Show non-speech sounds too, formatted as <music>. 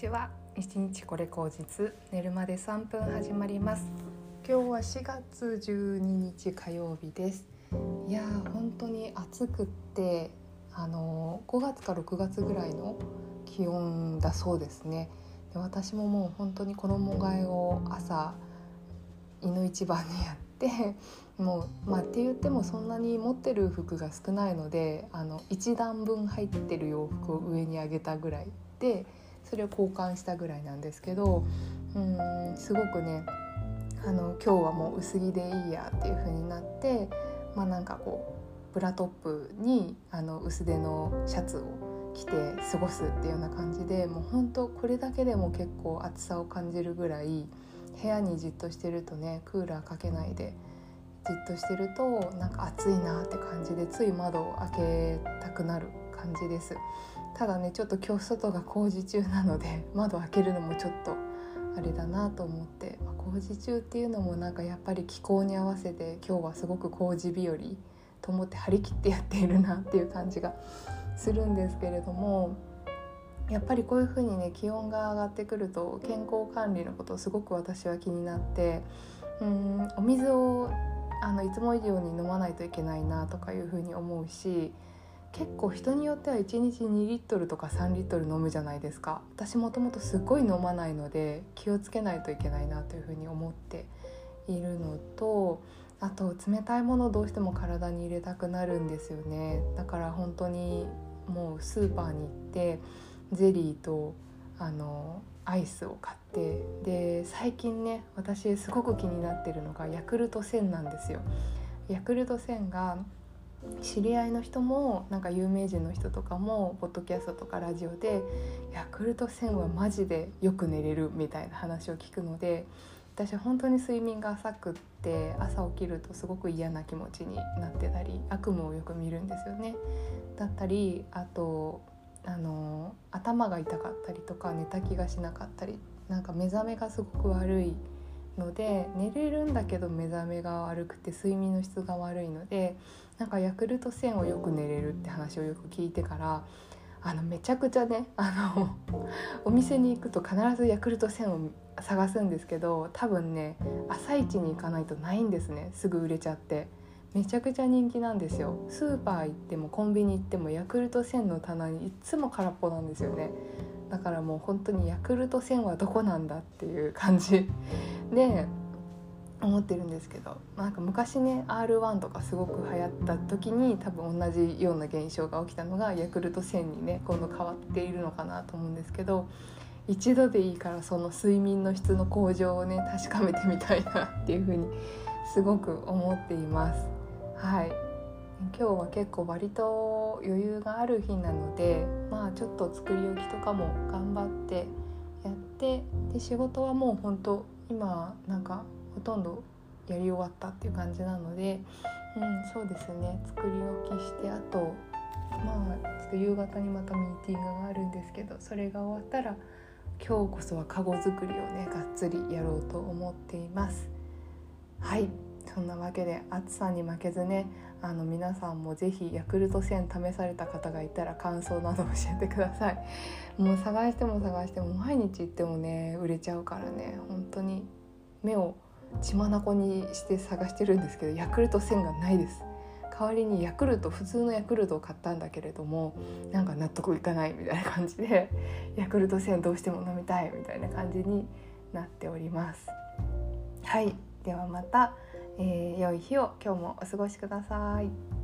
ちは。一日これ口実。寝るまで3分始まります。今日は4月12日火曜日です。いやー本当に暑くってあの5月か6月ぐらいの気温だそうですね。で私ももう本当に衣替えを朝いの一番にやってもうまあって言ってもそんなに持ってる服が少ないのであの1段分入ってる洋服を上に上げたぐらいでそれを交換したぐらいなんですけどうんすごくねあの今日はもう薄着でいいやっていう風になってまあなんかこうブラトップにあの薄手のシャツを着て過ごすっていうような感じでもうほんとこれだけでも結構暑さを感じるぐらい部屋にじっとしてるとねクーラーかけないでじっとしてるとなんか暑いなって感じでつい窓を開けたくなる感じです。ただねちょっと今日外が工事中なので <laughs> 窓開けるのもちょっとあれだなと思って、まあ、工事中っていうのもなんかやっぱり気候に合わせて今日はすごく工事日和と思って張り切ってやっているなっていう感じがするんですけれどもやっぱりこういう風にね気温が上がってくると健康管理のことすごく私は気になってうんお水をあのいつも以上に飲まないといけないなとかいう風に思うし結構人によっては1日2リットルとか3リットル飲むじゃないですか私もともとすっごい飲まないので気をつけないといけないなという風に思っているのとあと冷たいものどうしても体に入れたくなるんですよねだから本当にもうスーパーに行ってゼリーとあのアイスを買ってで最近ね私すごく気になってるのがヤクルト1000なんですよ。ヤクルト1000が知り合いの人もなんか有名人の人とかもポッドキャストとかラジオで「ヤクルト1000はマジでよく寝れる」みたいな話を聞くので私は本当に睡眠が浅くって朝起きるとすごく嫌な気持ちになってたり悪夢をよく見るんですよね。だったりあとあの頭が痛かったりとか寝た気がしなかったりなんか目覚めがすごく悪いので寝れるんだけど目覚めが悪くて睡眠の質が悪いのでなんかヤクルト1000をよく寝れるって話をよく聞いてからあのめちゃくちゃねあの <laughs> お店に行くと必ずヤクルト1000を探すんですけど多分ね朝一に行かないとないんですねすぐ売れちゃって。めちゃくちゃ人気なんですよ。スーパー行ってもコンビニ行ってもヤクルト1000の棚にいつも空っぽなんですよね。だからもう本当にヤクルト1000はどこなんだっていう感じ。で思ってるんですけどなんか昔ね R1 とかすごく流行った時に多分同じような現象が起きたのがヤクルト1000にね今度変わっているのかなと思うんですけど一度でいいからその睡眠の質の向上をね確かめてみたいなっていうふうにすごく思っています。はい今日は結構割と余裕がある日なのでまあちょっと作り置きとかも頑張ってやってで仕事はもう本当今なんかほとんどやり終わったっていう感じなので、うん、そうですね作り置きしてあとまあちょっと夕方にまたミーティングがあるんですけどそれが終わったら今日こそはカゴ作りをねがっつりやろうと思っています。はいそんなわけで暑さに負けずねあの皆さんも是非ヤクルト1000試された方がいたら感想など教えてください。もう探しても探しても毎日行ってもね売れちゃうからね。本当に目を血眼にして探してるんですけどヤクルト1000がないです。代わりにヤクルト普通のヤクルトを買ったんだけれどもなんか納得いかないみたいな感じでヤクルト1000どうしても飲みたいみたいな感じになっております。はい。ではまた、えー、良い日を今日もお過ごしください。